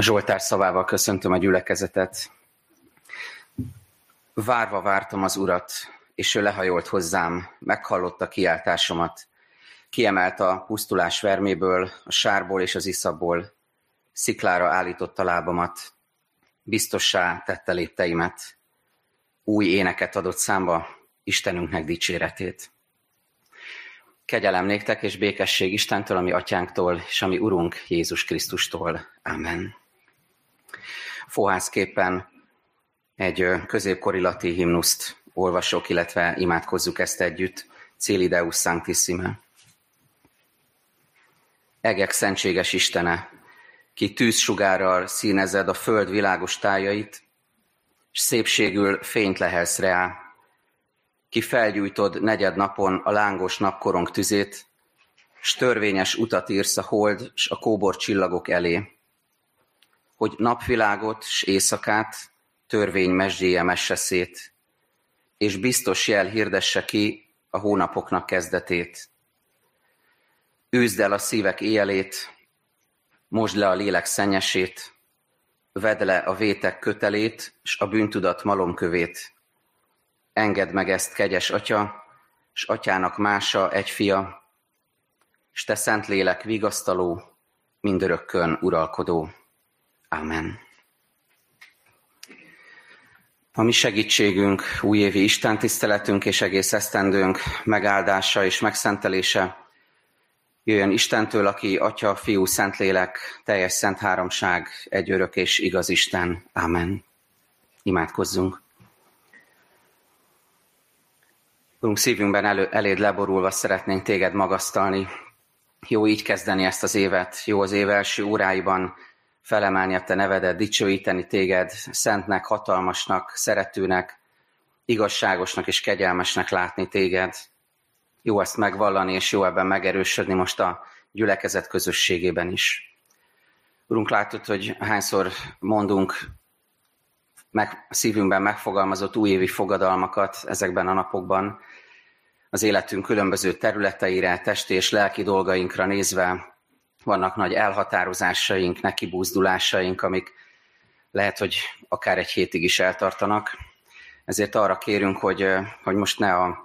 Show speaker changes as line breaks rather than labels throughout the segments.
Zsoltár szavával köszöntöm a gyülekezetet. Várva vártam az urat, és ő lehajolt hozzám, meghallotta kiáltásomat. Kiemelt a pusztulás verméből, a sárból és az iszabból. Sziklára állította lábamat. Biztossá tette lépteimet. Új éneket adott számba Istenünknek dicséretét. Kegyelem néktek és békesség Istentől, ami atyánktól, és ami Urunk Jézus Krisztustól. Amen. Fohászképpen egy középkori lati himnuszt olvasok, illetve imádkozzuk ezt együtt. Céli Deus Sanctissime. Egek szentséges Istene, ki tűzsugárral színezed a föld világos tájait, és szépségül fényt lehelsz rá, ki felgyújtod negyed napon a lángos napkorong tüzét, s törvényes utat írsz a hold s a kóbor csillagok elé, hogy napvilágot s éjszakát törvény mesdjéje messe szét, és biztos jel hirdesse ki a hónapoknak kezdetét. Őzd el a szívek éjjelét, mosd le a lélek szennyesét, vedd le a vétek kötelét, s a bűntudat malomkövét. Engedd meg ezt, kegyes atya, s atyának mása egy fia, s te szent lélek vigasztaló, mindörökkön uralkodó. Amen. A mi segítségünk, újévi Isten tiszteletünk és egész esztendőnk megáldása és megszentelése jöjjön Istentől, aki Atya, Fiú, Szentlélek, teljes szent háromság, egy örök és igaz Isten. Amen. Imádkozzunk. Urunk, szívünkben elő, eléd leborulva szeretnénk téged magasztalni. Jó így kezdeni ezt az évet, jó az év első óráiban felemelni a te nevedet, dicsőíteni téged, szentnek, hatalmasnak, szeretőnek, igazságosnak és kegyelmesnek látni téged. Jó ezt megvallani, és jó ebben megerősödni most a gyülekezet közösségében is. Urunk, látod, hogy hányszor mondunk meg, szívünkben megfogalmazott újévi fogadalmakat ezekben a napokban, az életünk különböző területeire, testi és lelki dolgainkra nézve vannak nagy elhatározásaink, nekibúzdulásaink, amik lehet, hogy akár egy hétig is eltartanak. Ezért arra kérünk, hogy, hogy most ne, a,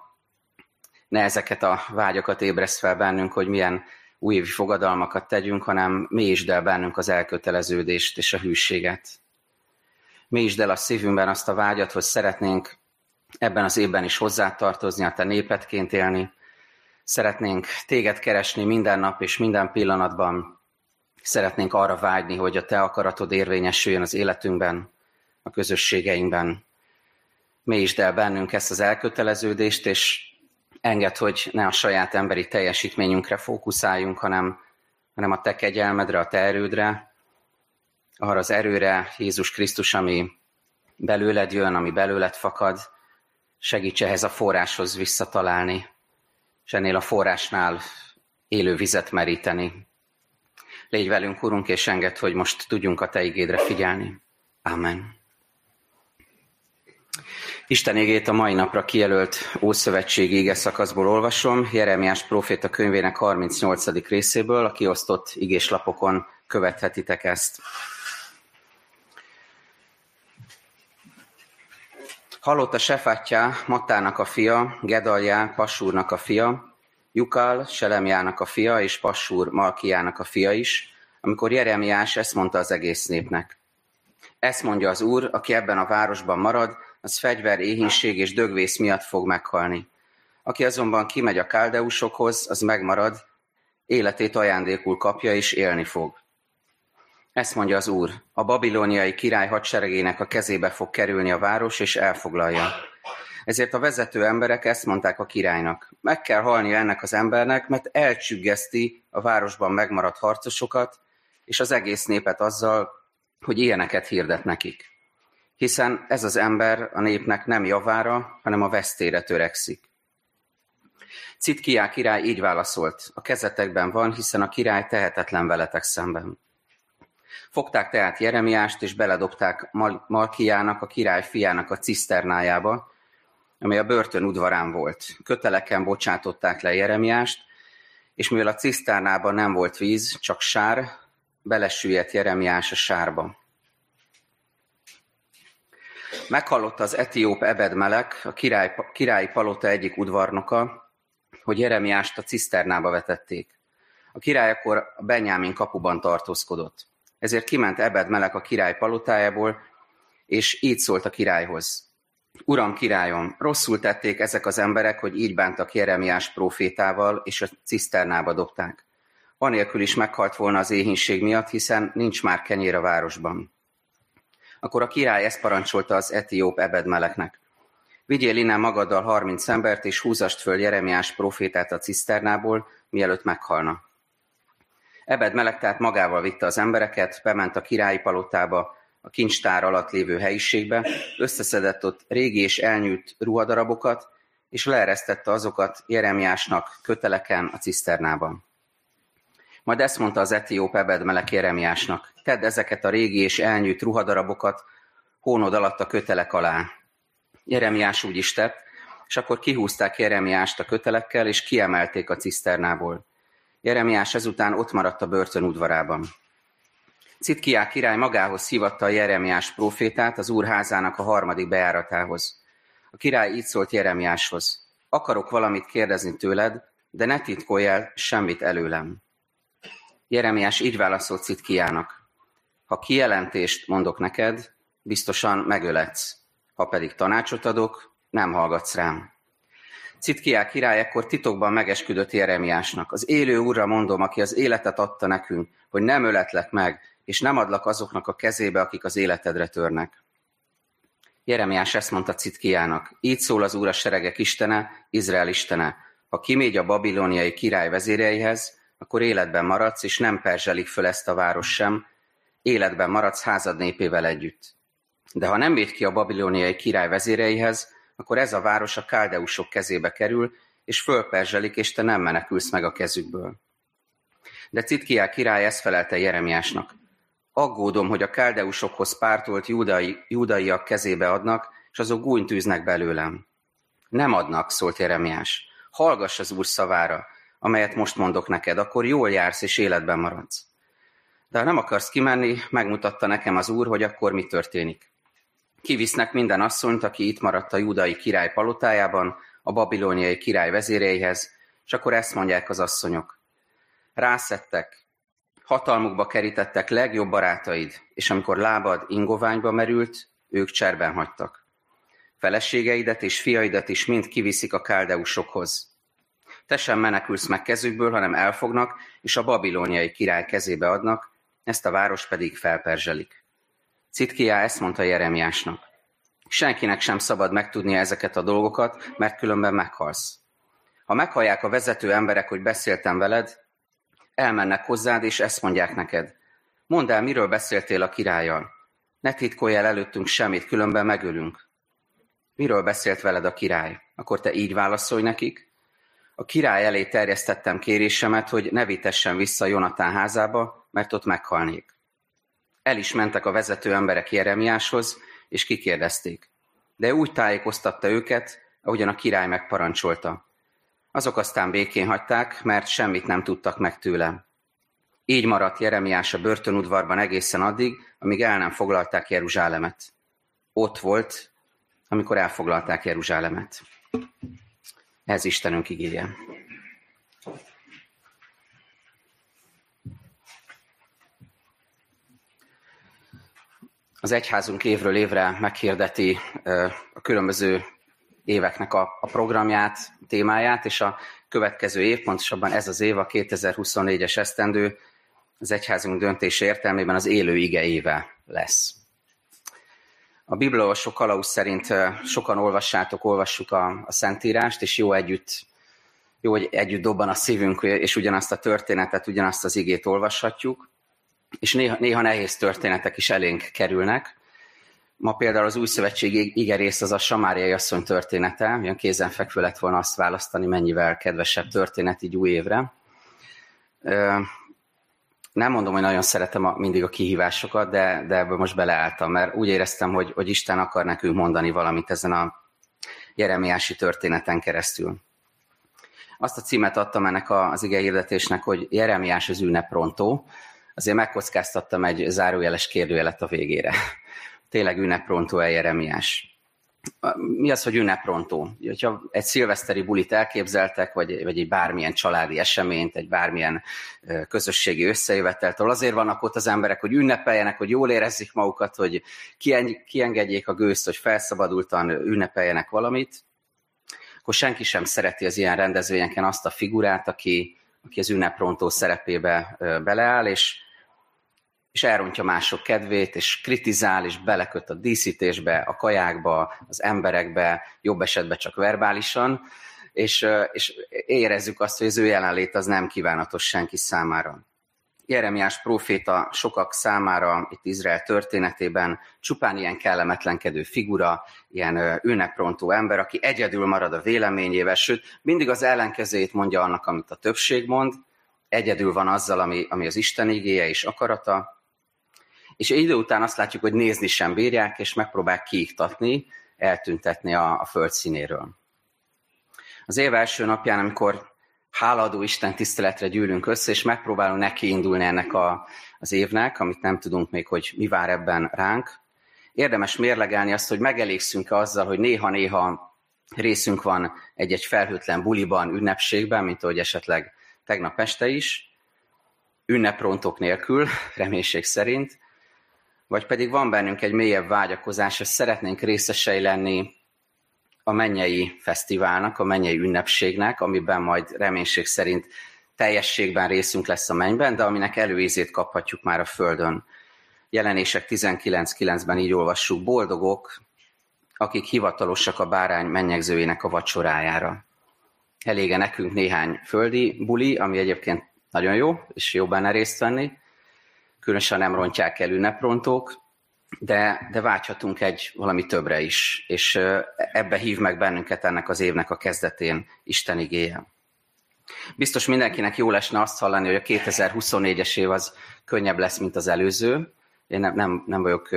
ne ezeket a vágyakat ébreszt fel bennünk, hogy milyen újévi fogadalmakat tegyünk, hanem mélyítsd el bennünk az elköteleződést és a hűséget. Mélyítsd el a szívünkben azt a vágyat, hogy szeretnénk ebben az évben is hozzátartozni, a te népetként élni. Szeretnénk téged keresni minden nap és minden pillanatban. Szeretnénk arra vágyni, hogy a te akaratod érvényesüljön az életünkben, a közösségeinkben. Mélyítsd el bennünk ezt az elköteleződést, és enged, hogy ne a saját emberi teljesítményünkre fókuszáljunk, hanem, hanem a te kegyelmedre, a te erődre, arra az erőre, Jézus Krisztus, ami belőled jön, ami belőled fakad, segíts ehhez a forráshoz visszatalálni, és ennél a forrásnál élő vizet meríteni. Légy velünk, Urunk, és enged, hogy most tudjunk a Te igédre figyelni. Amen. Isten égét a mai napra kijelölt Ószövetségi ége szakaszból olvasom, Jeremiás próféta könyvének 38. részéből, a kiosztott igéslapokon követhetitek ezt. Hallotta Sefátjá, Mattának a fia, Gedaljá, Passúrnak a fia, Jukal, Selemjának a fia, és Passúr, Malkiának a fia is, amikor Jeremiás ezt mondta az egész népnek. Ezt mondja az Úr, aki ebben a városban marad, az fegyver, éhínség és dögvész miatt fog meghalni. Aki azonban kimegy a káldeusokhoz, az megmarad, életét ajándékul kapja és élni fog. Ezt mondja az Úr, a babiloniai király hadseregének a kezébe fog kerülni a város, és elfoglalja. Ezért a vezető emberek ezt mondták a királynak. Meg kell halni ennek az embernek, mert elcsüggeszti a városban megmaradt harcosokat, és az egész népet azzal, hogy ilyeneket hirdet nekik. Hiszen ez az ember a népnek nem javára, hanem a vesztére törekszik. Citkiá király így válaszolt, a kezetekben van, hiszen a király tehetetlen veletek szemben. Fogták tehát Jeremiást, és beledobták Malkiának, a király fiának a ciszternájába, amely a börtön udvarán volt. Köteleken bocsátották le Jeremiást, és mivel a ciszternában nem volt víz, csak sár, belesüllyedt Jeremiás a sárba. Meghallotta az etióp Ebed Melek, a király, királyi palota egyik udvarnoka, hogy Jeremiást a ciszternába vetették. A király akkor a Benyámin kapuban tartózkodott. Ezért kiment Ebed Melek a király palotájából, és így szólt a királyhoz. Uram, királyom, rosszul tették ezek az emberek, hogy így bántak Jeremiás profétával, és a ciszternába dobták. Anélkül is meghalt volna az éhínség miatt, hiszen nincs már kenyér a városban. Akkor a király ezt parancsolta az etióp Ebedmeleknek. Vigyél innen magaddal harminc embert, és húzast föl Jeremiás profétát a ciszternából, mielőtt meghalna. Ebed Melek tehát magával vitte az embereket, bement a királyi palotába, a kincstár alatt lévő helyiségbe, összeszedett ott régi és elnyűjt ruhadarabokat, és leeresztette azokat Jeremiásnak köteleken a ciszternában. Majd ezt mondta az etióp Ebed Melek Jeremiásnak, tedd ezeket a régi és elnyűjt ruhadarabokat hónod alatt a kötelek alá. Jeremiás úgy is tett, és akkor kihúzták Jeremiást a kötelekkel, és kiemelték a ciszternából. Jeremiás ezután ott maradt a börtön udvarában. Citkiá király magához hívatta a Jeremiás profétát az úr házának a harmadik bejáratához. A király így szólt Jeremiáshoz. Akarok valamit kérdezni tőled, de ne titkolj el semmit előlem. Jeremiás így válaszolt Citkiának. Ha kijelentést mondok neked, biztosan megöletsz. Ha pedig tanácsot adok, nem hallgatsz rám. Citkiá király ekkor titokban megesküdött Jeremiásnak. Az élő úrra mondom, aki az életet adta nekünk, hogy nem öletlek meg, és nem adlak azoknak a kezébe, akik az életedre törnek. Jeremiás ezt mondta Citkiának, így szól az Úr a seregek istene, Izrael istene. Ha kimégy a babiloniai király vezéreihez, akkor életben maradsz, és nem perzselik föl ezt a város sem, életben maradsz házad népével együtt. De ha nem mégy ki a babiloniai király vezéreihez, akkor ez a város a káldeusok kezébe kerül, és fölperzselik, és te nem menekülsz meg a kezükből. De Citkiá király ezt felelte Jeremiásnak. Aggódom, hogy a káldeusokhoz pártolt júdai, júdaiak kezébe adnak, és azok gúny tűznek belőlem. Nem adnak, szólt Jeremiás. Hallgass az úr szavára, amelyet most mondok neked, akkor jól jársz és életben maradsz. De ha nem akarsz kimenni, megmutatta nekem az úr, hogy akkor mi történik. Kivisznek minden asszonyt, aki itt maradt a júdai király palotájában, a babilóniai király vezéreihez, és akkor ezt mondják az asszonyok. Rászettek, hatalmukba kerítettek legjobb barátaid, és amikor lábad ingoványba merült, ők cserben hagytak. Feleségeidet és fiaidat is mind kiviszik a káldeusokhoz. Te sem menekülsz meg kezükből, hanem elfognak, és a babilóniai király kezébe adnak, ezt a város pedig felperzselik. Citkiá ezt mondta Jeremiásnak. Senkinek sem szabad megtudnia ezeket a dolgokat, mert különben meghalsz. Ha meghallják a vezető emberek, hogy beszéltem veled, elmennek hozzád, és ezt mondják neked. Mondd el, miről beszéltél a királlyal. Ne titkolj el előttünk semmit, különben megölünk. Miről beszélt veled a király? Akkor te így válaszolj nekik. A király elé terjesztettem kérésemet, hogy ne vitessen vissza Jonatán házába, mert ott meghalnék. El is mentek a vezető emberek Jeremiáshoz, és kikérdezték. De úgy tájékoztatta őket, ahogyan a király megparancsolta. Azok aztán békén hagyták, mert semmit nem tudtak meg tőle. Így maradt Jeremiás a börtönudvarban egészen addig, amíg el nem foglalták Jeruzsálemet. Ott volt, amikor elfoglalták Jeruzsálemet. Ez Istenünk igéje. Az egyházunk évről évre meghirdeti a különböző éveknek a, a programját, témáját, és a következő év, pontosabban ez az év, a 2024-es esztendő, az egyházunk döntése értelmében az élő ige éve lesz. A bibliolvasó kalauz szerint sokan olvassátok, olvassuk a, a Szentírást, és jó együtt, jó, hogy együtt dobban a szívünk, és ugyanazt a történetet, ugyanazt az igét olvashatjuk, és néha, néha nehéz történetek is elénk kerülnek. Ma például az új szövetség igerész az a Samáriai asszony története, olyan kézenfekvő lett volna azt választani, mennyivel kedvesebb történet így új évre nem mondom, hogy nagyon szeretem a, mindig a kihívásokat, de, de ebből most beleálltam, mert úgy éreztem, hogy, hogy Isten akar nekünk mondani valamit ezen a Jeremiási történeten keresztül. Azt a címet adtam ennek az ige hirdetésnek, hogy Jeremiás az ünneprontó, azért megkockáztattam egy zárójeles kérdőjelet a végére. Tényleg ünneprontó el Jeremiás. Mi az, hogy ünneprontó? Ha egy szilveszteri bulit elképzeltek, vagy, vagy egy bármilyen családi eseményt, egy bármilyen közösségi összejövetelt, ahol azért vannak ott az emberek, hogy ünnepeljenek, hogy jól érezzék magukat, hogy kiengedjék a gőzt, hogy felszabadultan ünnepeljenek valamit, akkor senki sem szereti az ilyen rendezvényeken azt a figurát, aki, aki az ünneprontó szerepébe beleáll, és, és elrontja mások kedvét, és kritizál, és beleköt a díszítésbe, a kajákba, az emberekbe, jobb esetben csak verbálisan, és, és érezzük azt, hogy az ő jelenlét az nem kívánatos senki számára. Jeremiás próféta sokak számára itt Izrael történetében csupán ilyen kellemetlenkedő figura, ilyen ünneprontó ember, aki egyedül marad a véleményével, sőt, mindig az ellenkezőjét mondja annak, amit a többség mond, egyedül van azzal, ami, ami az Isten igéje és akarata, és idő után azt látjuk, hogy nézni sem bírják, és megpróbálják kiiktatni, eltüntetni a, a föld színéről. Az év első napján, amikor háladó Isten tiszteletre gyűlünk össze, és megpróbálunk neki indulni ennek a, az évnek, amit nem tudunk még, hogy mi vár ebben ránk. Érdemes mérlegelni azt, hogy megelégszünk-e azzal, hogy néha-néha részünk van egy-egy felhőtlen buliban, ünnepségben, mint ahogy esetleg tegnap este is, ünneprontok nélkül, reménység szerint, vagy pedig van bennünk egy mélyebb vágyakozás, hogy szeretnénk részesei lenni a mennyei fesztiválnak, a mennyei ünnepségnek, amiben majd reménység szerint teljességben részünk lesz a mennyben, de aminek előízét kaphatjuk már a Földön. Jelenések 19.9-ben így olvassuk, boldogok, akik hivatalosak a bárány mennyegzőjének a vacsorájára. Elége nekünk néhány földi buli, ami egyébként nagyon jó, és jó benne részt venni. Különösen nem rontják el ünneprontók, de, de vágyhatunk egy valami többre is, és ebbe hív meg bennünket ennek az évnek a kezdetén Isten igéje. Biztos mindenkinek jó lesne azt hallani, hogy a 2024-es év az könnyebb lesz, mint az előző. Én nem, nem, nem vagyok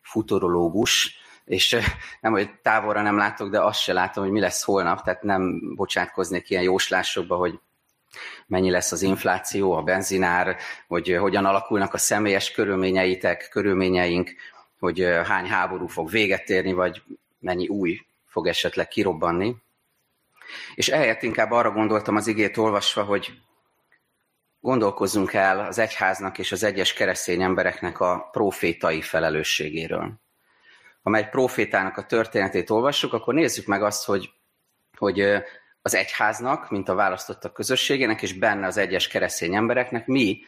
futurológus, és nem, hogy távolra nem látok, de azt se látom, hogy mi lesz holnap, tehát nem bocsátkoznék ilyen jóslásokba, hogy mennyi lesz az infláció, a benzinár, hogy hogyan alakulnak a személyes körülményeitek, körülményeink, hogy hány háború fog véget érni, vagy mennyi új fog esetleg kirobbanni. És ehelyett inkább arra gondoltam az igét olvasva, hogy gondolkozzunk el az egyháznak és az egyes keresztény embereknek a profétai felelősségéről. Ha egy profétának a történetét olvassuk, akkor nézzük meg azt, hogy, hogy az egyháznak, mint a választottak közösségének, és benne az egyes keresztény embereknek mi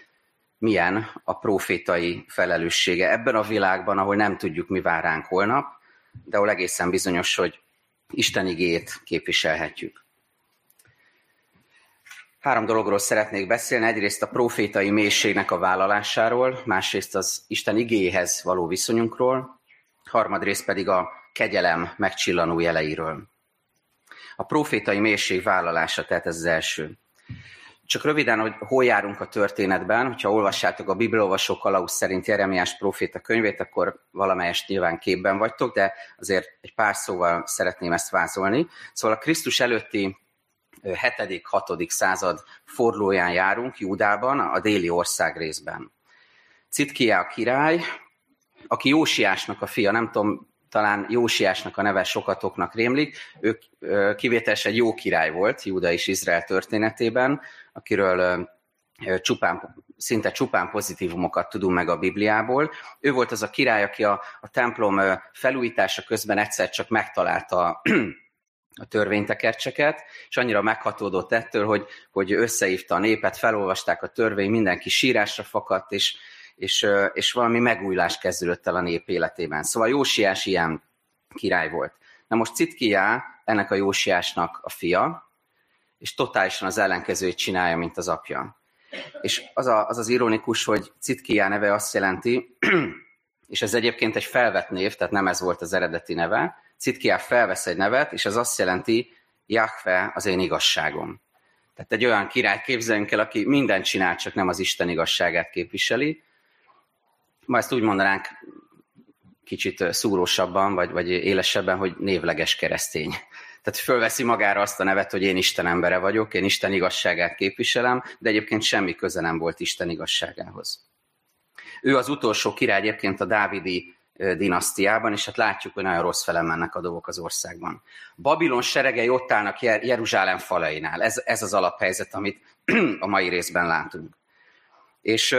milyen a profétai felelőssége ebben a világban, ahol nem tudjuk, mi vár ránk holnap, de ahol egészen bizonyos, hogy Isten igét képviselhetjük. Három dologról szeretnék beszélni. Egyrészt a profétai mélységnek a vállalásáról, másrészt az Isten igéhez való viszonyunkról, harmadrészt pedig a kegyelem megcsillanó jeleiről. A profétai mélység vállalása, tehát ez az első. Csak röviden, hogy hol járunk a történetben, hogyha olvassátok a Bibliolvasó Kalauz szerint Jeremiás proféta könyvét, akkor valamelyest nyilván képben vagytok, de azért egy pár szóval szeretném ezt vázolni. Szóval a Krisztus előtti 7.-6. század fordulóján járunk Júdában, a déli ország részben. Citkia a király, aki Jósiásnak a fia, nem tudom, talán Jósiásnak a neve sokatoknak rémlik, ő kivételesen jó király volt Júda és Izrael történetében, akiről csupán, szinte csupán pozitívumokat tudunk meg a Bibliából. Ő volt az a király, aki a, a templom felújítása közben egyszer csak megtalálta a törvénytekercseket, és annyira meghatódott ettől, hogy, hogy összehívta a népet, felolvasták a törvény, mindenki sírásra fakadt, és, és, és valami megújulás kezdődött el a nép életében. Szóval Jósiás ilyen király volt. Na most Citkiá, ennek a Jósiásnak a fia, és totálisan az ellenkezőjét csinálja, mint az apja. És az, a, az az ironikus, hogy Citkiá neve azt jelenti, és ez egyébként egy felvett név, tehát nem ez volt az eredeti neve, Citkiá felvesz egy nevet, és ez azt jelenti, Jahve az én igazságom. Tehát egy olyan király képzeljünk el, aki mindent csinál, csak nem az Isten igazságát képviseli. Ma ezt úgy mondanánk kicsit szúrósabban, vagy, vagy élesebben, hogy névleges keresztény. Tehát fölveszi magára azt a nevet, hogy én Isten embere vagyok, én Isten igazságát képviselem, de egyébként semmi köze nem volt Isten igazságához. Ő az utolsó király egyébként a Dávidi dinasztiában, és hát látjuk, hogy nagyon rossz fele mennek a dolgok az országban. Babilon seregei ott állnak Jeruzsálem falainál. Ez, ez az alaphelyzet, amit a mai részben látunk. És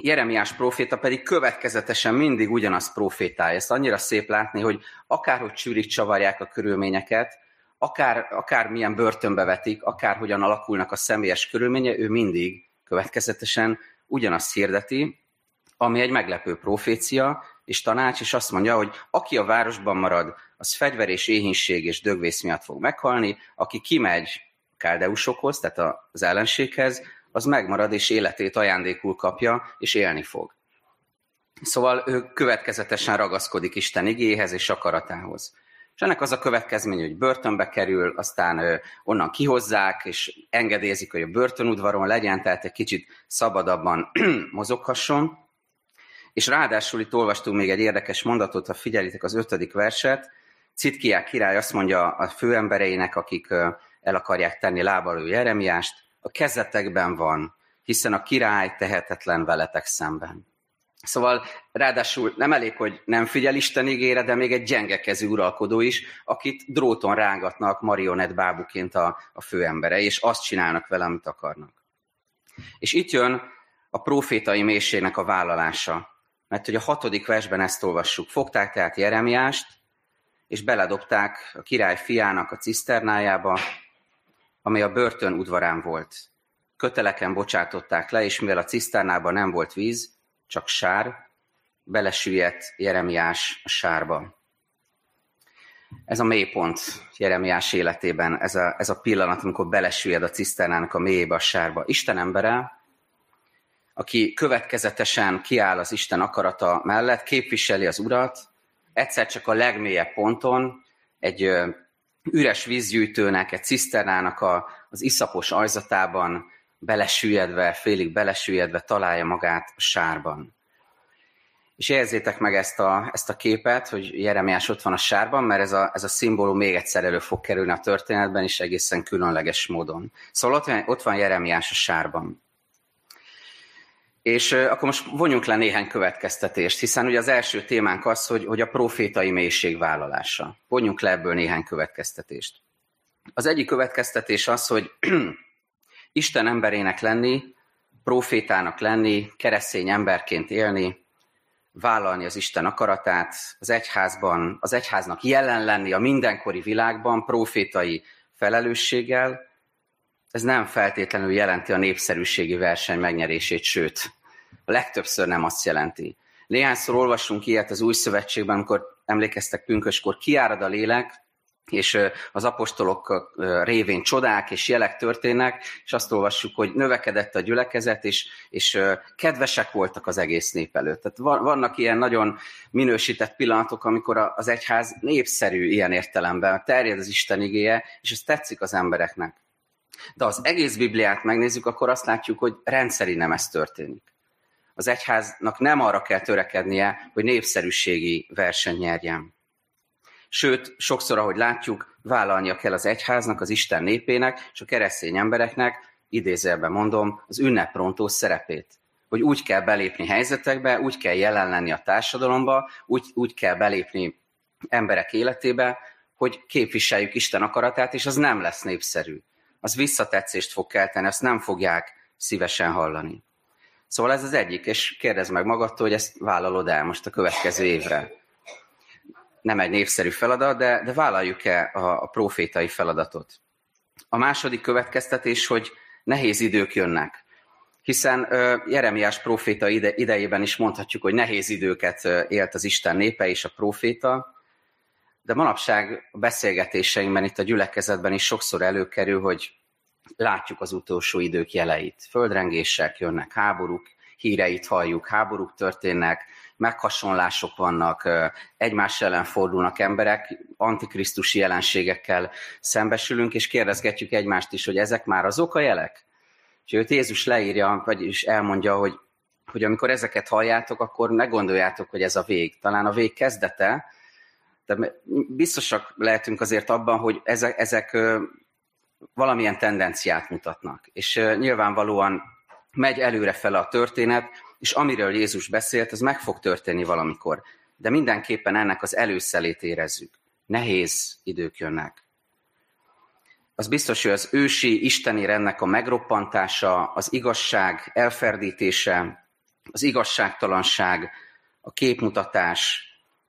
Jeremiás proféta pedig következetesen mindig ugyanazt profétálja. Ezt annyira szép látni, hogy akárhogy csűrik csavarják a körülményeket, akár, akár milyen börtönbe vetik, akár hogyan alakulnak a személyes körülménye, ő mindig következetesen ugyanazt hirdeti, ami egy meglepő profécia és tanács, és azt mondja, hogy aki a városban marad, az fegyver és éhínség és dögvész miatt fog meghalni, aki kimegy káldeusokhoz, tehát az ellenséghez, az megmarad és életét ajándékul kapja, és élni fog. Szóval ő következetesen ragaszkodik Isten igéhez és akaratához. És ennek az a következmény, hogy börtönbe kerül, aztán onnan kihozzák, és engedélyezik, hogy a börtönudvaron legyen, tehát egy kicsit szabadabban mozoghasson. És ráadásul itt olvastunk még egy érdekes mondatot, ha figyelitek az ötödik verset. Citkiák király azt mondja a főembereinek, akik el akarják tenni lábalő Jeremiást, a kezetekben van, hiszen a király tehetetlen veletek szemben. Szóval ráadásul nem elég, hogy nem figyel Isten ígére, de még egy gyenge kezű uralkodó is, akit dróton rángatnak marionett bábuként a, a főembere, és azt csinálnak vele, amit akarnak. És itt jön a profétai mélységnek a vállalása. Mert hogy a hatodik versben ezt olvassuk. Fogták tehát Jeremiást, és beledobták a király fiának a ciszternájába, amely a börtön udvarán volt. Köteleken bocsátották le, és mivel a ciszternában nem volt víz, csak sár, belesüllyedt Jeremiás a sárba. Ez a mélypont Jeremiás életében, ez a, ez a pillanat, amikor belesüllyed a ciszternának a mélyébe a sárba. Isten embere, aki következetesen kiáll az Isten akarata mellett, képviseli az Urat, egyszer csak a legmélyebb ponton egy üres vízgyűjtőnek, egy ciszternának a, az iszapos ajzatában belesüllyedve, félig belesüllyedve találja magát a sárban. És érzétek meg ezt a, ezt a képet, hogy Jeremiás ott van a sárban, mert ez a, ez a szimbólum még egyszer elő fog kerülni a történetben, és egészen különleges módon. Szóval ott ott van Jeremiás a sárban. És akkor most vonjunk le néhány következtetést, hiszen ugye az első témánk az, hogy, hogy a profétai mélység vállalása. Vonjunk le ebből néhány következtetést. Az egyik következtetés az, hogy Isten emberének lenni, profétának lenni, keresztény emberként élni, vállalni az Isten akaratát, az egyházban, az egyháznak jelen lenni a mindenkori világban, profétai felelősséggel, ez nem feltétlenül jelenti a népszerűségi verseny megnyerését, sőt, a legtöbbször nem azt jelenti. Néhányszor olvasunk ilyet az új szövetségben, amikor emlékeztek pünköskor, kiárad a lélek, és az apostolok révén csodák és jelek történnek, és azt olvassuk, hogy növekedett a gyülekezet, és, és kedvesek voltak az egész nép előtt. Tehát vannak ilyen nagyon minősített pillanatok, amikor az egyház népszerű ilyen értelemben, terjed az Isten igéje, és ez tetszik az embereknek. De az egész Bibliát megnézzük, akkor azt látjuk, hogy rendszeri nem ez történik. Az egyháznak nem arra kell törekednie, hogy népszerűségi verseny nyerjen. Sőt, sokszor, ahogy látjuk, vállalnia kell az egyháznak, az Isten népének és a keresztény embereknek, idézőjelben mondom, az ünneprontó szerepét. Hogy úgy kell belépni helyzetekbe, úgy kell jelen lenni a társadalomba, úgy, úgy kell belépni emberek életébe, hogy képviseljük Isten akaratát, és az nem lesz népszerű. Az visszatetszést fog kelteni, azt nem fogják szívesen hallani. Szóval ez az egyik, és kérdezd meg magadtól, hogy ezt vállalod el most a következő évre nem egy népszerű feladat, de, de vállaljuk-e a, a profétai feladatot? A második következtetés, hogy nehéz idők jönnek. Hiszen uh, Jeremiás proféta ide, idejében is mondhatjuk, hogy nehéz időket élt az Isten népe és a proféta, de manapság a beszélgetéseimben itt a gyülekezetben is sokszor előkerül, hogy látjuk az utolsó idők jeleit. Földrengések jönnek, háborúk, híreit halljuk, háborúk történnek, meghasonlások vannak, egymás ellen fordulnak emberek, antikrisztusi jelenségekkel szembesülünk, és kérdezgetjük egymást is, hogy ezek már azok a jelek? És őt Jézus leírja, vagyis elmondja, hogy, hogy amikor ezeket halljátok, akkor ne gondoljátok, hogy ez a vég. Talán a vég kezdete, de biztosak lehetünk azért abban, hogy ezek, ezek valamilyen tendenciát mutatnak. És nyilvánvalóan megy előre fel a történet, és amiről Jézus beszélt, az meg fog történni valamikor. De mindenképpen ennek az előszelét érezzük. Nehéz idők jönnek. Az biztos, hogy az ősi isteni rendnek a megroppantása, az igazság elferdítése, az igazságtalanság, a képmutatás,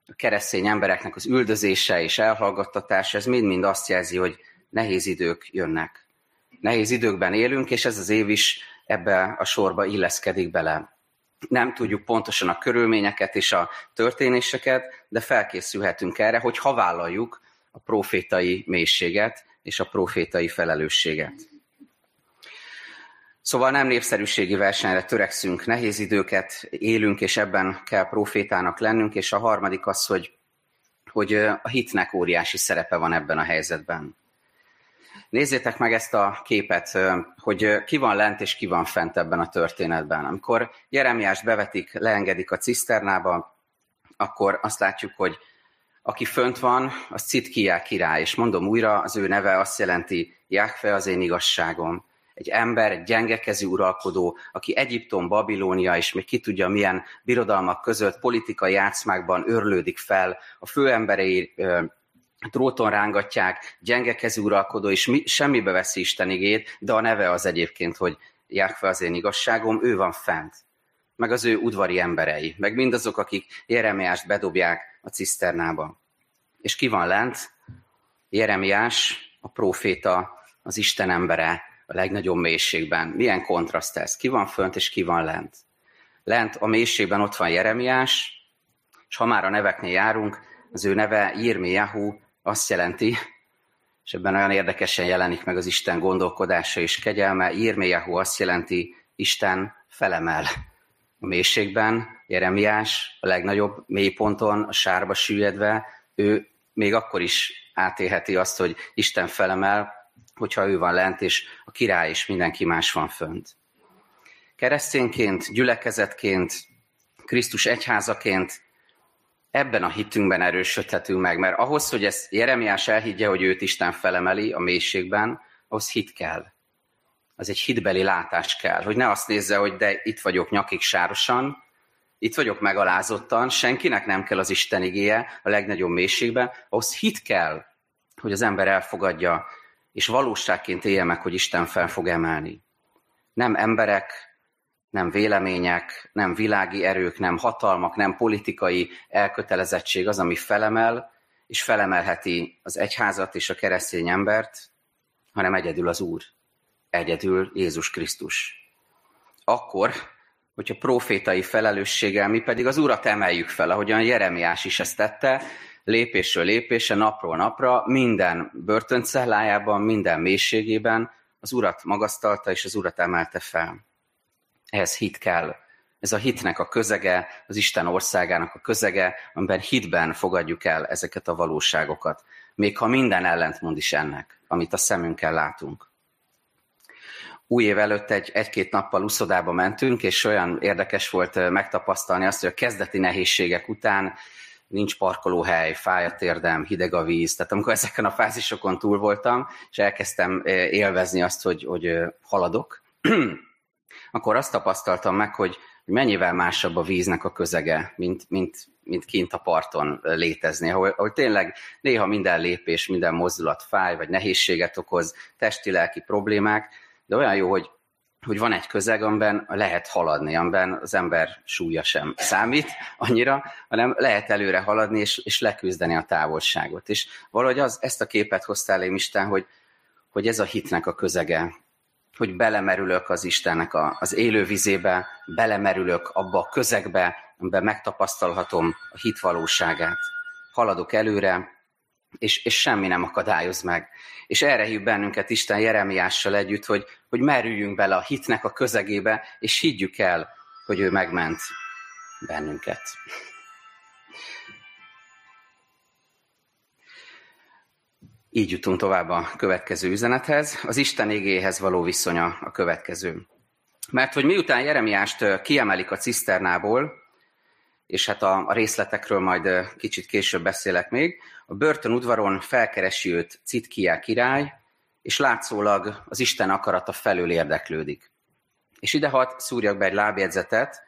a keresztény embereknek az üldözése és elhallgattatása, ez mind-mind azt jelzi, hogy nehéz idők jönnek. Nehéz időkben élünk, és ez az év is ebbe a sorba illeszkedik bele. Nem tudjuk pontosan a körülményeket és a történéseket, de felkészülhetünk erre, hogy ha vállaljuk a profétai mélységet és a profétai felelősséget. Szóval nem népszerűségi versenyre törekszünk, nehéz időket élünk, és ebben kell profétának lennünk, és a harmadik az, hogy, hogy a hitnek óriási szerepe van ebben a helyzetben. Nézzétek meg ezt a képet, hogy ki van lent és ki van fent ebben a történetben. Amikor Jeremiást bevetik, leengedik a ciszternába, akkor azt látjuk, hogy aki fönt van, az Citkiá király, és mondom újra, az ő neve azt jelenti, Jákfe az én igazságom egy ember, egy gyengekezű uralkodó, aki Egyiptom, Babilónia és még ki tudja milyen birodalmak között politikai játszmákban örlődik fel, a főemberei tróton rángatják, gyengekezű uralkodó, és mi, semmibe veszi Isten igét, de a neve az egyébként, hogy Jákve az én igazságom, ő van fent. Meg az ő udvari emberei, meg mindazok, akik Jeremiást bedobják a ciszternába. És ki van lent? Jeremiás, a próféta, az Isten embere, a legnagyobb mélységben. Milyen kontraszt ez? Ki van fönt, és ki van lent? Lent a mélységben ott van Jeremiás, és ha már a neveknél járunk, az ő neve Jirmiyahu azt jelenti, és ebben olyan érdekesen jelenik meg az Isten gondolkodása és kegyelme, Jirmiyahu azt jelenti, Isten felemel. A mélységben Jeremiás a legnagyobb mélyponton, a sárba süllyedve, ő még akkor is átélheti azt, hogy Isten felemel, hogyha ő van lent, és a király és mindenki más van fönt. Keresztényként, gyülekezetként, Krisztus egyházaként ebben a hitünkben erősödhetünk meg, mert ahhoz, hogy ezt Jeremiás elhiggye, hogy őt Isten felemeli a mélységben, ahhoz hit kell. Az egy hitbeli látás kell, hogy ne azt nézze, hogy de itt vagyok nyakig sárosan, itt vagyok megalázottan, senkinek nem kell az Isten igéje a legnagyobb mélységben, ahhoz hit kell, hogy az ember elfogadja és valóságként élje meg, hogy Isten fel fog emelni. Nem emberek, nem vélemények, nem világi erők, nem hatalmak, nem politikai elkötelezettség az, ami felemel, és felemelheti az egyházat és a keresztény embert, hanem egyedül az Úr, egyedül Jézus Krisztus. Akkor, hogyha profétai felelősséggel mi pedig az Urat emeljük fel, ahogyan Jeremiás is ezt tette, lépésről lépésre, napról napra, minden börtöncellájában, minden mélységében az Urat magasztalta és az Urat emelte fel. Ehhez hit kell. Ez a hitnek a közege, az Isten országának a közege, amiben hitben fogadjuk el ezeket a valóságokat. Még ha minden ellentmond is ennek, amit a szemünkkel látunk. Új év előtt egy, egy-két nappal uszodába mentünk, és olyan érdekes volt megtapasztalni azt, hogy a kezdeti nehézségek után nincs parkolóhely, fáj a térdem, hideg a víz. Tehát amikor ezeken a fázisokon túl voltam, és elkezdtem élvezni azt, hogy, hogy haladok, akkor azt tapasztaltam meg, hogy mennyivel másabb a víznek a közege, mint, mint, mint kint a parton létezni, ahol, ahol tényleg néha minden lépés, minden mozdulat fáj, vagy nehézséget okoz, testi-lelki problémák, de olyan jó, hogy hogy van egy közeg, amiben lehet haladni, amiben az ember súlya sem számít annyira, hanem lehet előre haladni és, és leküzdeni a távolságot. És valahogy az, ezt a képet hozta elém Isten, hogy, hogy ez a hitnek a közege, hogy belemerülök az Istennek a, az élő vizébe, belemerülök abba a közegbe, amiben megtapasztalhatom a hit valóságát. Haladok előre, és, és semmi nem akadályoz meg. És erre hív bennünket Isten Jeremiással együtt, hogy, hogy merüljünk bele a hitnek a közegébe, és higgyük el, hogy ő megment bennünket. Így jutunk tovább a következő üzenethez. Az Isten égéhez való viszonya a következő. Mert hogy miután Jeremiást kiemelik a ciszternából, és hát a, részletekről majd kicsit később beszélek még, a börtön udvaron felkeresi őt Citkiá király, és látszólag az Isten akarata felől érdeklődik. És ide hat szúrjak be egy lábjegyzetet,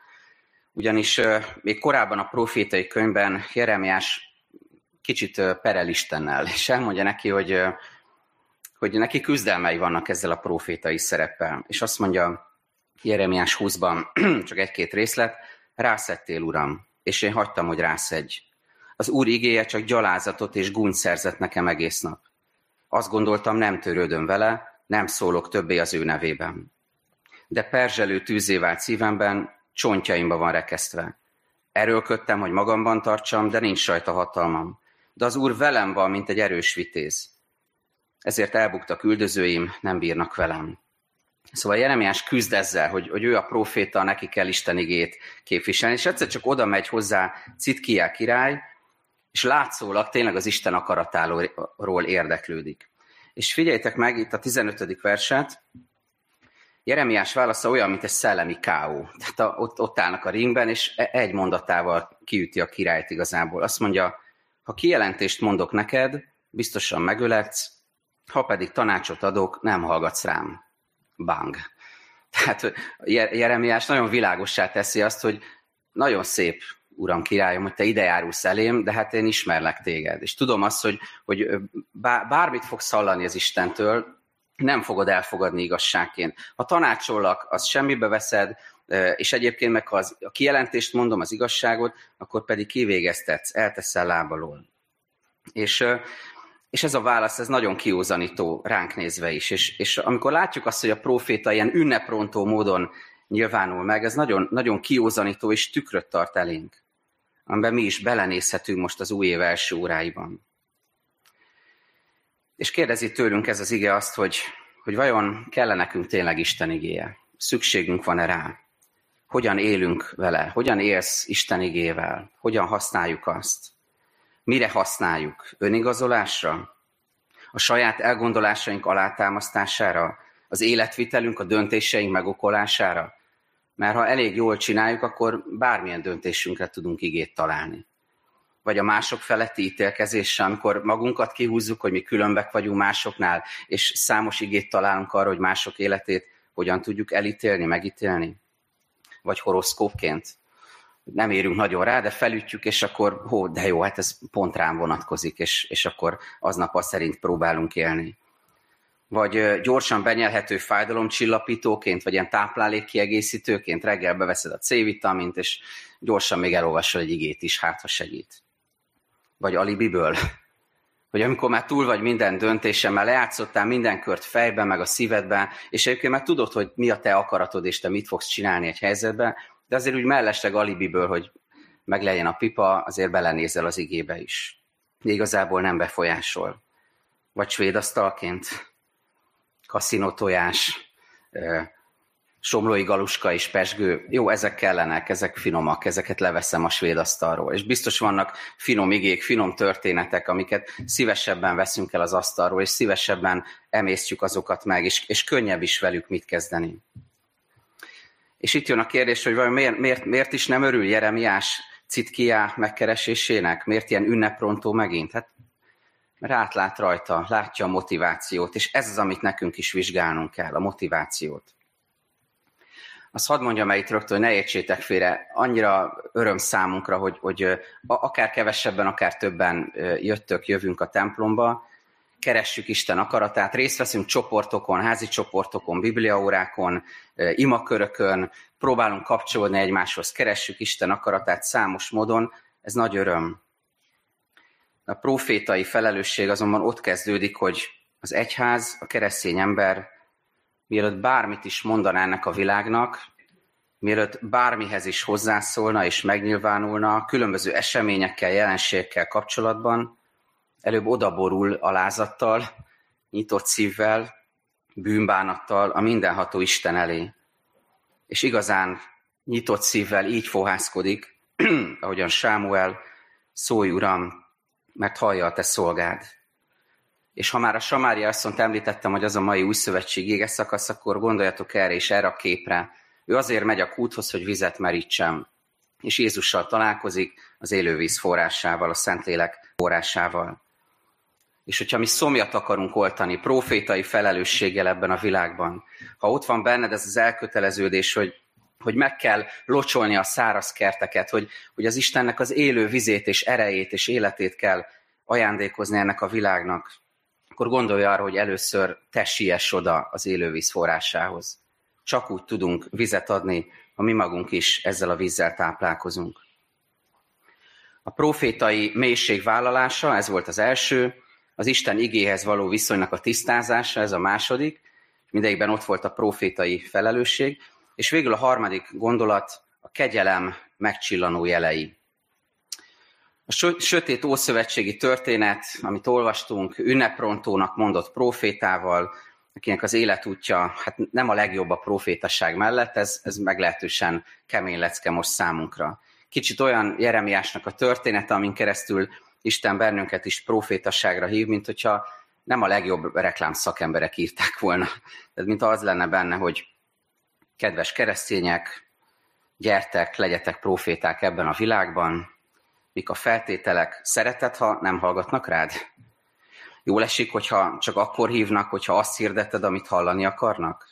Ugyanis még korábban a profétai könyvben Jeremiás kicsit perel Istennel, és elmondja neki, hogy, hogy neki küzdelmei vannak ezzel a profétai szereppel. És azt mondja Jeremiás 20-ban, csak egy-két részlet, rászettél, Uram, és én hagytam, hogy rászedj. Az Úr igéje csak gyalázatot és gúnyt szerzett nekem egész nap. Azt gondoltam, nem törődöm vele, nem szólok többé az ő nevében. De perzselő tűzé vált szívemben, csontjaimba van rekesztve. Erőlködtem, hogy magamban tartsam, de nincs rajta hatalmam. De az Úr velem van, mint egy erős vitéz. Ezért elbuktak üldözőim, nem bírnak velem. Szóval Jeremiás küzd ezzel, hogy, hogy ő a proféta, neki kell Isten igét képviselni, és egyszer csak oda megy hozzá Citkiá király, és látszólag tényleg az Isten akaratáról érdeklődik. És figyeljétek meg itt a 15. verset, Jeremiás válasza olyan, mint egy szellemi káó. Tehát a, ott, ott állnak a ringben, és e, egy mondatával kiüti a királyt igazából. Azt mondja, ha kijelentést mondok neked, biztosan megöletsz, ha pedig tanácsot adok, nem hallgatsz rám. Bang. Tehát Jeremiás nagyon világossá teszi azt, hogy nagyon szép, uram királyom, hogy te ide járulsz elém, de hát én ismerlek téged. És tudom azt, hogy, hogy bármit fogsz hallani az Istentől, nem fogod elfogadni igazságként. Ha tanácsollak, az semmibe veszed, és egyébként meg ha az, a kijelentést mondom, az igazságot, akkor pedig kivégeztetsz, elteszel lábalól. És, és ez a válasz, ez nagyon kiúzanító ránk nézve is. És, és amikor látjuk azt, hogy a proféta ilyen ünneprontó módon nyilvánul meg, ez nagyon, nagyon kiúzanító és tükröt tart elénk, amiben mi is belenézhetünk most az új év első óráiban. És kérdezi tőlünk ez az ige azt, hogy, hogy vajon kell nekünk tényleg Isten igéje? Szükségünk van-e rá? Hogyan élünk vele? Hogyan élsz Isten igével? Hogyan használjuk azt? Mire használjuk? Önigazolásra? A saját elgondolásaink alátámasztására? Az életvitelünk, a döntéseink megokolására? Mert ha elég jól csináljuk, akkor bármilyen döntésünkre tudunk igét találni vagy a mások feletti ítélkezéssel, amikor magunkat kihúzzuk, hogy mi különbek vagyunk másoknál, és számos igét találunk arra, hogy mások életét hogyan tudjuk elítélni, megítélni. Vagy horoszkópként. Nem érünk nagyon rá, de felütjük, és akkor, hó, de jó, hát ez pont rám vonatkozik, és, és akkor aznap azt szerint próbálunk élni. Vagy gyorsan benyelhető fájdalomcsillapítóként, vagy ilyen táplálékkiegészítőként reggel beveszed a C-vitamint, és gyorsan még elolvasol egy igét is, hát ha segít vagy alibiből? Hogy amikor már túl vagy minden döntésen, már lejátszottál minden kört fejben, meg a szívedben, és egyébként már tudod, hogy mi a te akaratod, és te mit fogsz csinálni egy helyzetben, de azért úgy mellesleg alibiből, hogy meg legyen a pipa, azért belenézel az igébe is. De igazából nem befolyásol. Vagy svéd asztalként, kaszinó tojás, somlói galuska és pesgő, jó, ezek kellenek, ezek finomak, ezeket leveszem a svéd asztalról. És biztos vannak finom igék, finom történetek, amiket szívesebben veszünk el az asztalról, és szívesebben emésztjük azokat meg, és, és könnyebb is velük mit kezdeni. És itt jön a kérdés, hogy vajon miért, miért, miért is nem örül Jeremiás Citkiá megkeresésének? Miért ilyen ünneprontó megint? Hát mert átlát rajta, látja a motivációt, és ez az, amit nekünk is vizsgálnunk kell, a motivációt azt hadd mondjam el itt rögtön, hogy ne értsétek félre, annyira öröm számunkra, hogy, hogy akár kevesebben, akár többen jöttök, jövünk a templomba, keressük Isten akaratát, részt veszünk csoportokon, házi csoportokon, bibliaórákon, imakörökön, próbálunk kapcsolódni egymáshoz, keressük Isten akaratát számos módon, ez nagy öröm. A profétai felelősség azonban ott kezdődik, hogy az egyház, a keresztény ember mielőtt bármit is mondaná ennek a világnak, mielőtt bármihez is hozzászólna és megnyilvánulna, különböző eseményekkel, jelenségekkel kapcsolatban, előbb odaborul alázattal, nyitott szívvel, bűnbánattal a mindenható Isten elé. És igazán nyitott szívvel így fohászkodik, ahogyan Sámuel, szólj Uram, mert hallja a te szolgád. És ha már a Samária asszonyt említettem, hogy az a mai új szövetség ége akkor gondoljatok erre és erre a képre. Ő azért megy a kúthoz, hogy vizet merítsem. És Jézussal találkozik az élővíz forrásával, a Szentlélek forrásával. És hogyha mi szomjat akarunk oltani, profétai felelősséggel ebben a világban, ha ott van benned ez az elköteleződés, hogy hogy meg kell locsolni a száraz kerteket, hogy, hogy az Istennek az élő vizét és erejét és életét kell ajándékozni ennek a világnak, akkor gondolja arra, hogy először te siess oda az élővíz forrásához. Csak úgy tudunk vizet adni, ha mi magunk is ezzel a vízzel táplálkozunk. A profétai mélység vállalása, ez volt az első, az Isten igéhez való viszonynak a tisztázása, ez a második, mindegyikben ott volt a profétai felelősség, és végül a harmadik gondolat a kegyelem megcsillanó jelei. A sötét ószövetségi történet, amit olvastunk, ünneprontónak mondott profétával, akinek az életútja hát nem a legjobb a profétasság mellett, ez, ez meglehetősen kemény lecke most számunkra. Kicsit olyan Jeremiásnak a története, amin keresztül Isten bennünket is profétasságra hív, mint hogyha nem a legjobb reklám szakemberek írták volna. Ez mint az lenne benne, hogy kedves keresztények, gyertek, legyetek proféták ebben a világban, mik a feltételek, szeretet, ha nem hallgatnak rád? Jól esik, hogyha csak akkor hívnak, hogyha azt hirdetted, amit hallani akarnak?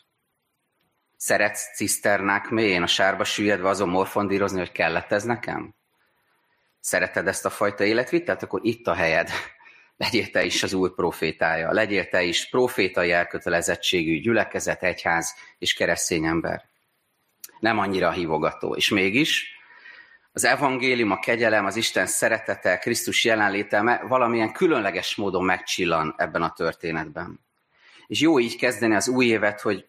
Szeretsz ciszternák mélyén a sárba süllyedve azon morfondírozni, hogy kellett ez nekem? Szereted ezt a fajta életvitelt? Akkor itt a helyed. Legyél te is az új profétája. Legyél te is profétai elkötelezettségű gyülekezet, egyház és keresztény ember. Nem annyira hívogató. És mégis az evangélium, a kegyelem, az Isten szeretete, Krisztus jelenléte valamilyen különleges módon megcsillan ebben a történetben. És jó így kezdeni az új évet, hogy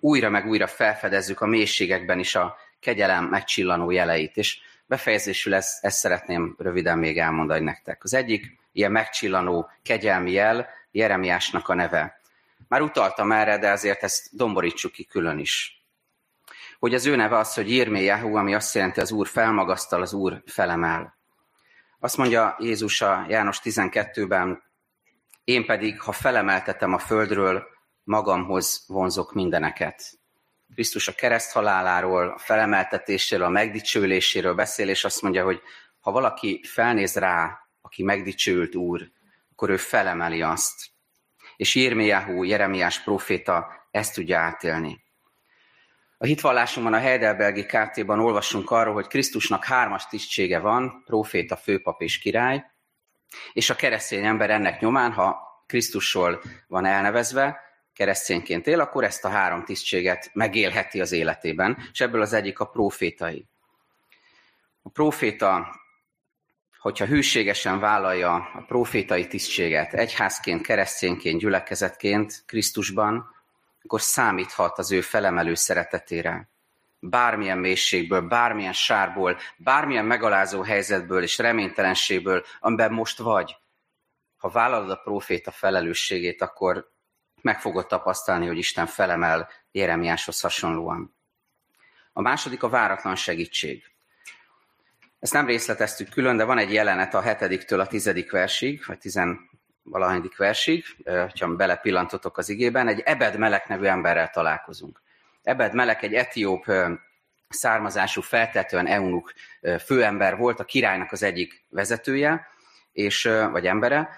újra meg újra felfedezzük a mélységekben is a kegyelem megcsillanó jeleit. És befejezésül ezt, ezt szeretném röviden még elmondani nektek. Az egyik ilyen megcsillanó kegyelmi jel Jeremiásnak a neve. Már utaltam erre, de azért ezt domborítsuk ki külön is hogy az ő neve az, hogy Jirméjáhu, ami azt jelenti, az Úr felmagasztal, az Úr felemel. Azt mondja Jézus a János 12-ben, én pedig, ha felemeltetem a földről, magamhoz vonzok mindeneket. Krisztus a kereszthaláláról, a felemeltetéséről, a megdicsőléséről beszél, és azt mondja, hogy ha valaki felnéz rá, aki megdicsőült Úr, akkor ő felemeli azt. És Jirméjáhu, Jeremiás proféta ezt tudja átélni. A hitvallásunkban a Heidelbergi KT-ban olvasunk arról, hogy Krisztusnak hármas tisztsége van, próféta, főpap és király, és a keresztény ember ennek nyomán, ha Krisztusról van elnevezve, keresztényként él, akkor ezt a három tisztséget megélheti az életében, és ebből az egyik a profétai. A proféta, hogyha hűségesen vállalja a profétai tisztséget, egyházként, keresztényként, gyülekezetként Krisztusban, akkor számíthat az ő felemelő szeretetére. Bármilyen mélységből, bármilyen sárból, bármilyen megalázó helyzetből és reménytelenségből, amiben most vagy, ha vállalod a próféta felelősségét, akkor meg fogod tapasztalni, hogy Isten felemel Jeremiáshoz hasonlóan. A második a váratlan segítség. Ezt nem részleteztük külön, de van egy jelenet a hetediktől a tizedik versig, vagy tizen, valahányadik versig, ha belepillantotok az igében, egy Ebed Melek nevű emberrel találkozunk. Ebed Melek egy etióp származású, feltetően eunuk főember volt, a királynak az egyik vezetője, és, vagy embere,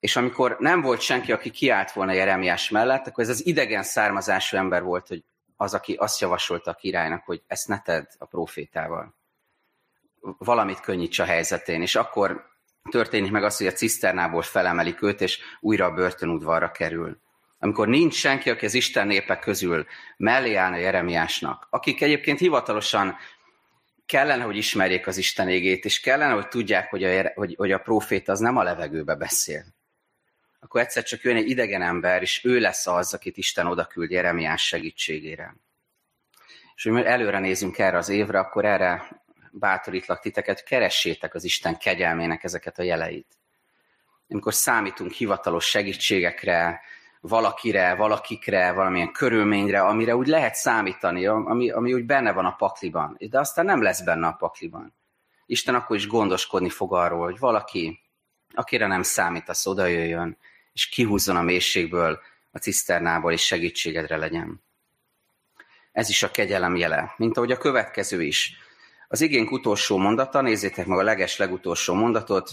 és amikor nem volt senki, aki kiállt volna Jeremiás mellett, akkor ez az idegen származású ember volt, hogy az, aki azt javasolta a királynak, hogy ezt ne tedd a profétával. Valamit könnyíts a helyzetén. És akkor történik meg az, hogy a ciszternából felemelik őt, és újra a börtönudvarra kerül. Amikor nincs senki, aki az Isten népek közül mellé állna Jeremiásnak, akik egyébként hivatalosan kellene, hogy ismerjék az Isten égét, és kellene, hogy tudják, hogy a, hogy, hogy a profét az nem a levegőbe beszél. Akkor egyszer csak jön egy idegen ember, és ő lesz az, akit Isten odaküld Jeremiás segítségére. És hogy előre nézünk erre az évre, akkor erre bátorítlak titeket, keressétek az Isten kegyelmének ezeket a jeleit. Amikor számítunk hivatalos segítségekre, valakire, valakikre, valamilyen körülményre, amire úgy lehet számítani, ami, ami úgy benne van a pakliban, de aztán nem lesz benne a pakliban. Isten akkor is gondoskodni fog arról, hogy valaki, akire nem számít, az oda jöjjön, és kihúzzon a mélységből, a ciszternából, és segítségedre legyen. Ez is a kegyelem jele, mint ahogy a következő is. Az igénk utolsó mondata, nézzétek meg a leges legutolsó mondatot,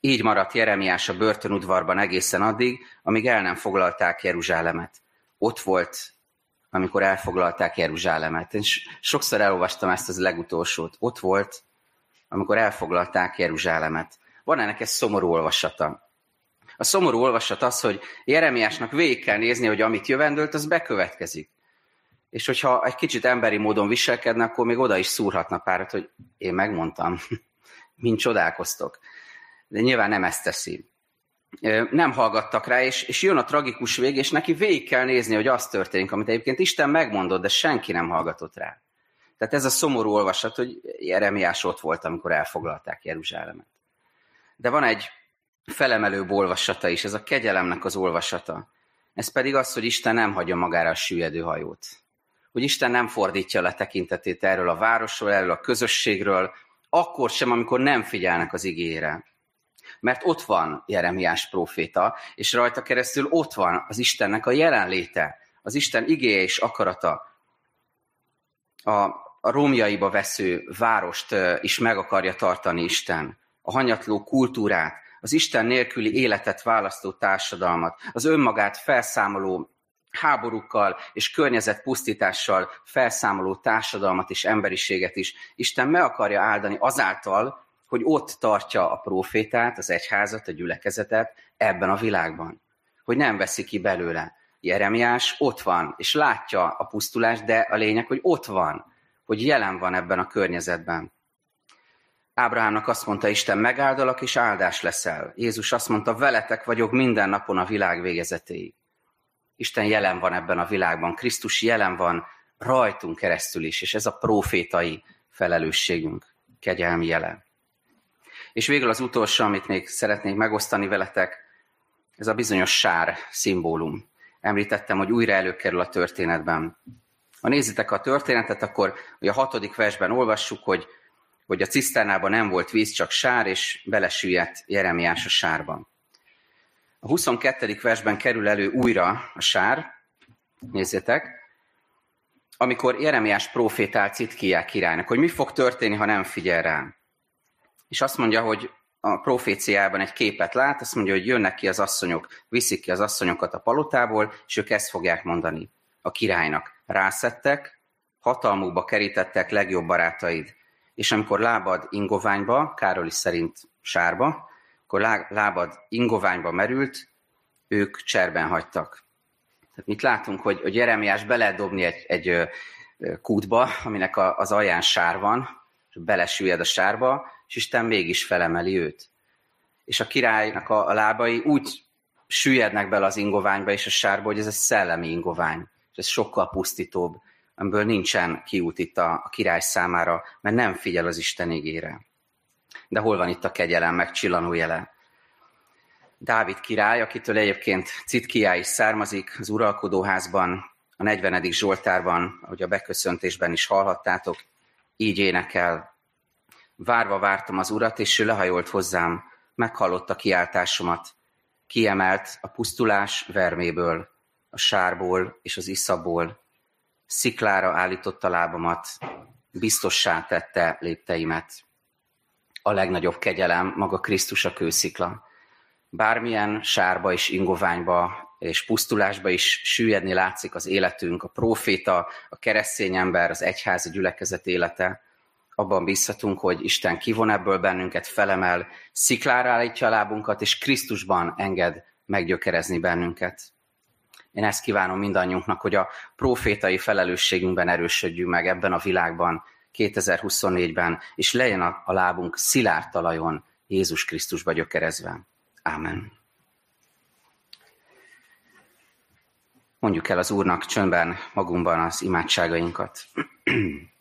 így maradt Jeremiás a börtönudvarban egészen addig, amíg el nem foglalták Jeruzsálemet. Ott volt amikor elfoglalták Jeruzsálemet. Én sokszor elolvastam ezt az legutolsót. Ott volt, amikor elfoglalták Jeruzsálemet. Van ennek egy szomorú olvasata. A szomorú olvasat az, hogy Jeremiásnak végig kell nézni, hogy amit jövendőlt, az bekövetkezik. És hogyha egy kicsit emberi módon viselkedne, akkor még oda is szúrhatna párat, hogy én megmondtam, mint csodálkoztok. De nyilván nem ezt teszi. Nem hallgattak rá, és, és jön a tragikus vég, és neki végig kell nézni, hogy az történik, amit egyébként Isten megmondott, de senki nem hallgatott rá. Tehát ez a szomorú olvasat, hogy Jeremiás ott volt, amikor elfoglalták Jeruzsálemet. De van egy felemelő olvasata is, ez a kegyelemnek az olvasata. Ez pedig az, hogy Isten nem hagyja magára a süllyedő hajót. Hogy Isten nem fordítja le tekintetét erről a városról, erről a közösségről, akkor sem, amikor nem figyelnek az igére. Mert ott van Jeremiás próféta, és rajta keresztül ott van az Istennek a jelenléte, az Isten igéje és akarata. A, a romjaiba vesző várost is meg akarja tartani Isten. A hanyatló kultúrát, az Isten nélküli életet választó társadalmat, az önmagát felszámoló háborúkkal és környezetpusztítással felszámoló társadalmat és emberiséget is Isten meg akarja áldani azáltal, hogy ott tartja a profétát, az egyházat, a gyülekezetet ebben a világban. Hogy nem veszi ki belőle. Jeremiás ott van, és látja a pusztulást, de a lényeg, hogy ott van, hogy jelen van ebben a környezetben. Ábrahámnak azt mondta Isten, megáldalak, és áldás leszel. Jézus azt mondta, veletek vagyok minden napon a világ végezetéig. Isten jelen van ebben a világban, Krisztus jelen van rajtunk keresztül is, és ez a profétai felelősségünk, kegyelmi jelen. És végül az utolsó, amit még szeretnék megosztani veletek, ez a bizonyos sár szimbólum. Említettem, hogy újra előkerül a történetben. Ha nézitek a történetet, akkor a hatodik versben olvassuk, hogy hogy a ciszternában nem volt víz, csak sár, és belesüllyedt Jeremiás a sárban. A 22. versben kerül elő újra a sár, nézzétek, amikor Jeremiás profétál Citkiá királynak, hogy mi fog történni, ha nem figyel rá. És azt mondja, hogy a proféciában egy képet lát, azt mondja, hogy jönnek ki az asszonyok, viszik ki az asszonyokat a palotából, és ők ezt fogják mondani a királynak. Rászettek, hatalmukba kerítettek legjobb barátaid, és amikor lábad ingoványba, Károly szerint sárba, akkor lábad ingoványba merült, ők cserben hagytak. Tehát mit látunk, hogy, hogy Jeremiás be lehet dobni egy, egy kútba, aminek a, az alján sár van, és belesüllyed a sárba, és Isten mégis felemeli őt. És a királynak a, a lábai úgy süllyednek bele az ingoványba és a sárba, hogy ez egy szellemi ingovány, és ez sokkal pusztítóbb, amiből nincsen kiút itt a, a király számára, mert nem figyel az Isten ígére. De hol van itt a kegyelem, meg csillanó jele? Dávid király, akitől egyébként Citkiá is származik, az uralkodóházban, a 40. Zsoltárban, ahogy a beköszöntésben is hallhattátok, így énekel. Várva vártam az urat, és ő lehajolt hozzám, meghallotta kiáltásomat, kiemelt a pusztulás verméből, a sárból és az iszabból, sziklára állította lábamat, biztossá tette lépteimet. A legnagyobb kegyelem maga Krisztus a kőszikla. Bármilyen sárba és ingoványba és pusztulásba is süllyedni látszik az életünk, a proféta, a keresztény ember, az egyházi gyülekezet élete, abban bízhatunk, hogy Isten kivon ebből bennünket, felemel, sziklára állítja a lábunkat, és Krisztusban enged meggyökerezni bennünket. Én ezt kívánom mindannyiunknak, hogy a profétai felelősségünkben erősödjünk meg ebben a világban, 2024-ben, és legyen a, a lábunk szilárd talajon Jézus Krisztusba gyökerezve. Ámen. Mondjuk el az Úrnak csöndben magunkban az imádságainkat.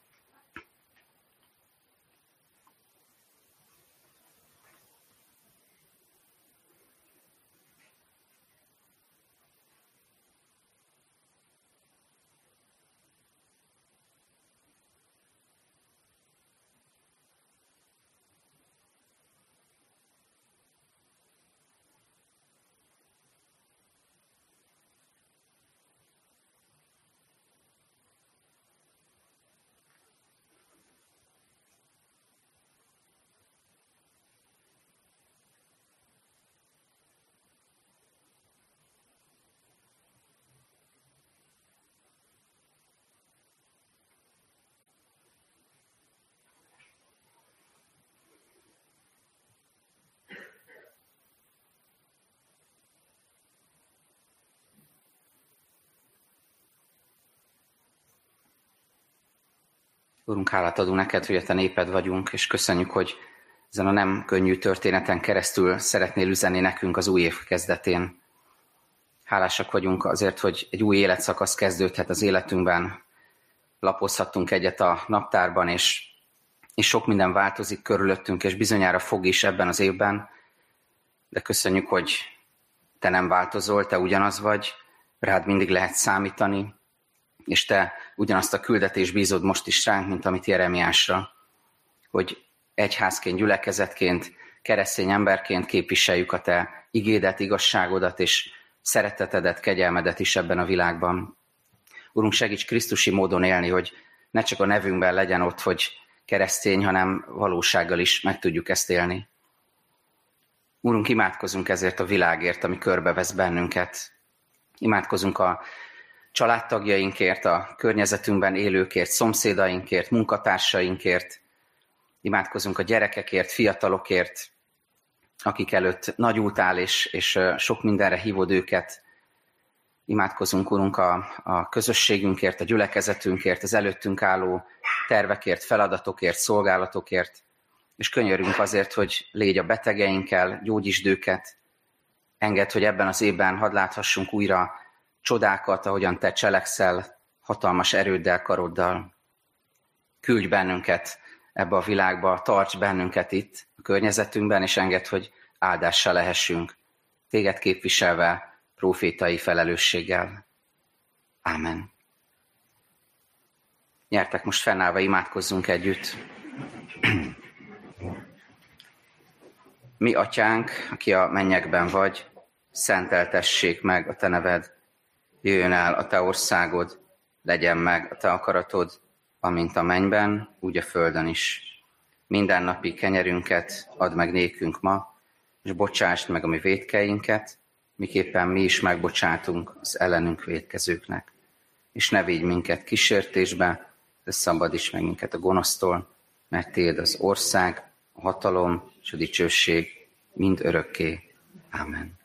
Urunk, hálát adunk neked, hogy a te néped vagyunk, és köszönjük, hogy ezen a nem könnyű történeten keresztül szeretnél üzenni nekünk az új év kezdetén. Hálásak vagyunk azért, hogy egy új életszakasz kezdődhet az életünkben. Lapozhattunk egyet a naptárban, és, és sok minden változik körülöttünk, és bizonyára fog is ebben az évben. De köszönjük, hogy te nem változol, te ugyanaz vagy, rád mindig lehet számítani, és te ugyanazt a küldetés bízod most is ránk, mint amit Jeremiásra, hogy egyházként, gyülekezetként, keresztény emberként képviseljük a te igédet, igazságodat és szeretetedet, kegyelmedet is ebben a világban. Urunk, segíts Krisztusi módon élni, hogy ne csak a nevünkben legyen ott, hogy keresztény, hanem valósággal is meg tudjuk ezt élni. Úrunk, imádkozunk ezért a világért, ami körbevesz bennünket. Imádkozunk a családtagjainkért, a környezetünkben élőkért, szomszédainkért, munkatársainkért. Imádkozunk a gyerekekért, fiatalokért, akik előtt nagy út áll, és, és sok mindenre hívod őket. Imádkozunk, Urunk, a, a közösségünkért, a gyülekezetünkért, az előttünk álló tervekért, feladatokért, szolgálatokért, és könyörünk azért, hogy légy a betegeinkkel, gyógyítsd őket, enged, hogy ebben az évben hadd láthassunk újra csodákat, ahogyan te cselekszel, hatalmas erőddel, karoddal. Küldj bennünket ebbe a világba, tarts bennünket itt, a környezetünkben, és enged, hogy áldással lehessünk, téged képviselve, profétai felelősséggel. Ámen. Nyertek most fennállva, imádkozzunk együtt. Mi, atyánk, aki a mennyekben vagy, szenteltessék meg a te neved, jöjjön el a te országod, legyen meg a te akaratod, amint a mennyben, úgy a földön is. Minden napi kenyerünket add meg nékünk ma, és bocsásd meg a mi védkeinket, miképpen mi is megbocsátunk az ellenünk védkezőknek. És ne védj minket kísértésbe, de szabadíts meg minket a gonosztól, mert Téd az ország, a hatalom és a dicsőség mind örökké. Amen.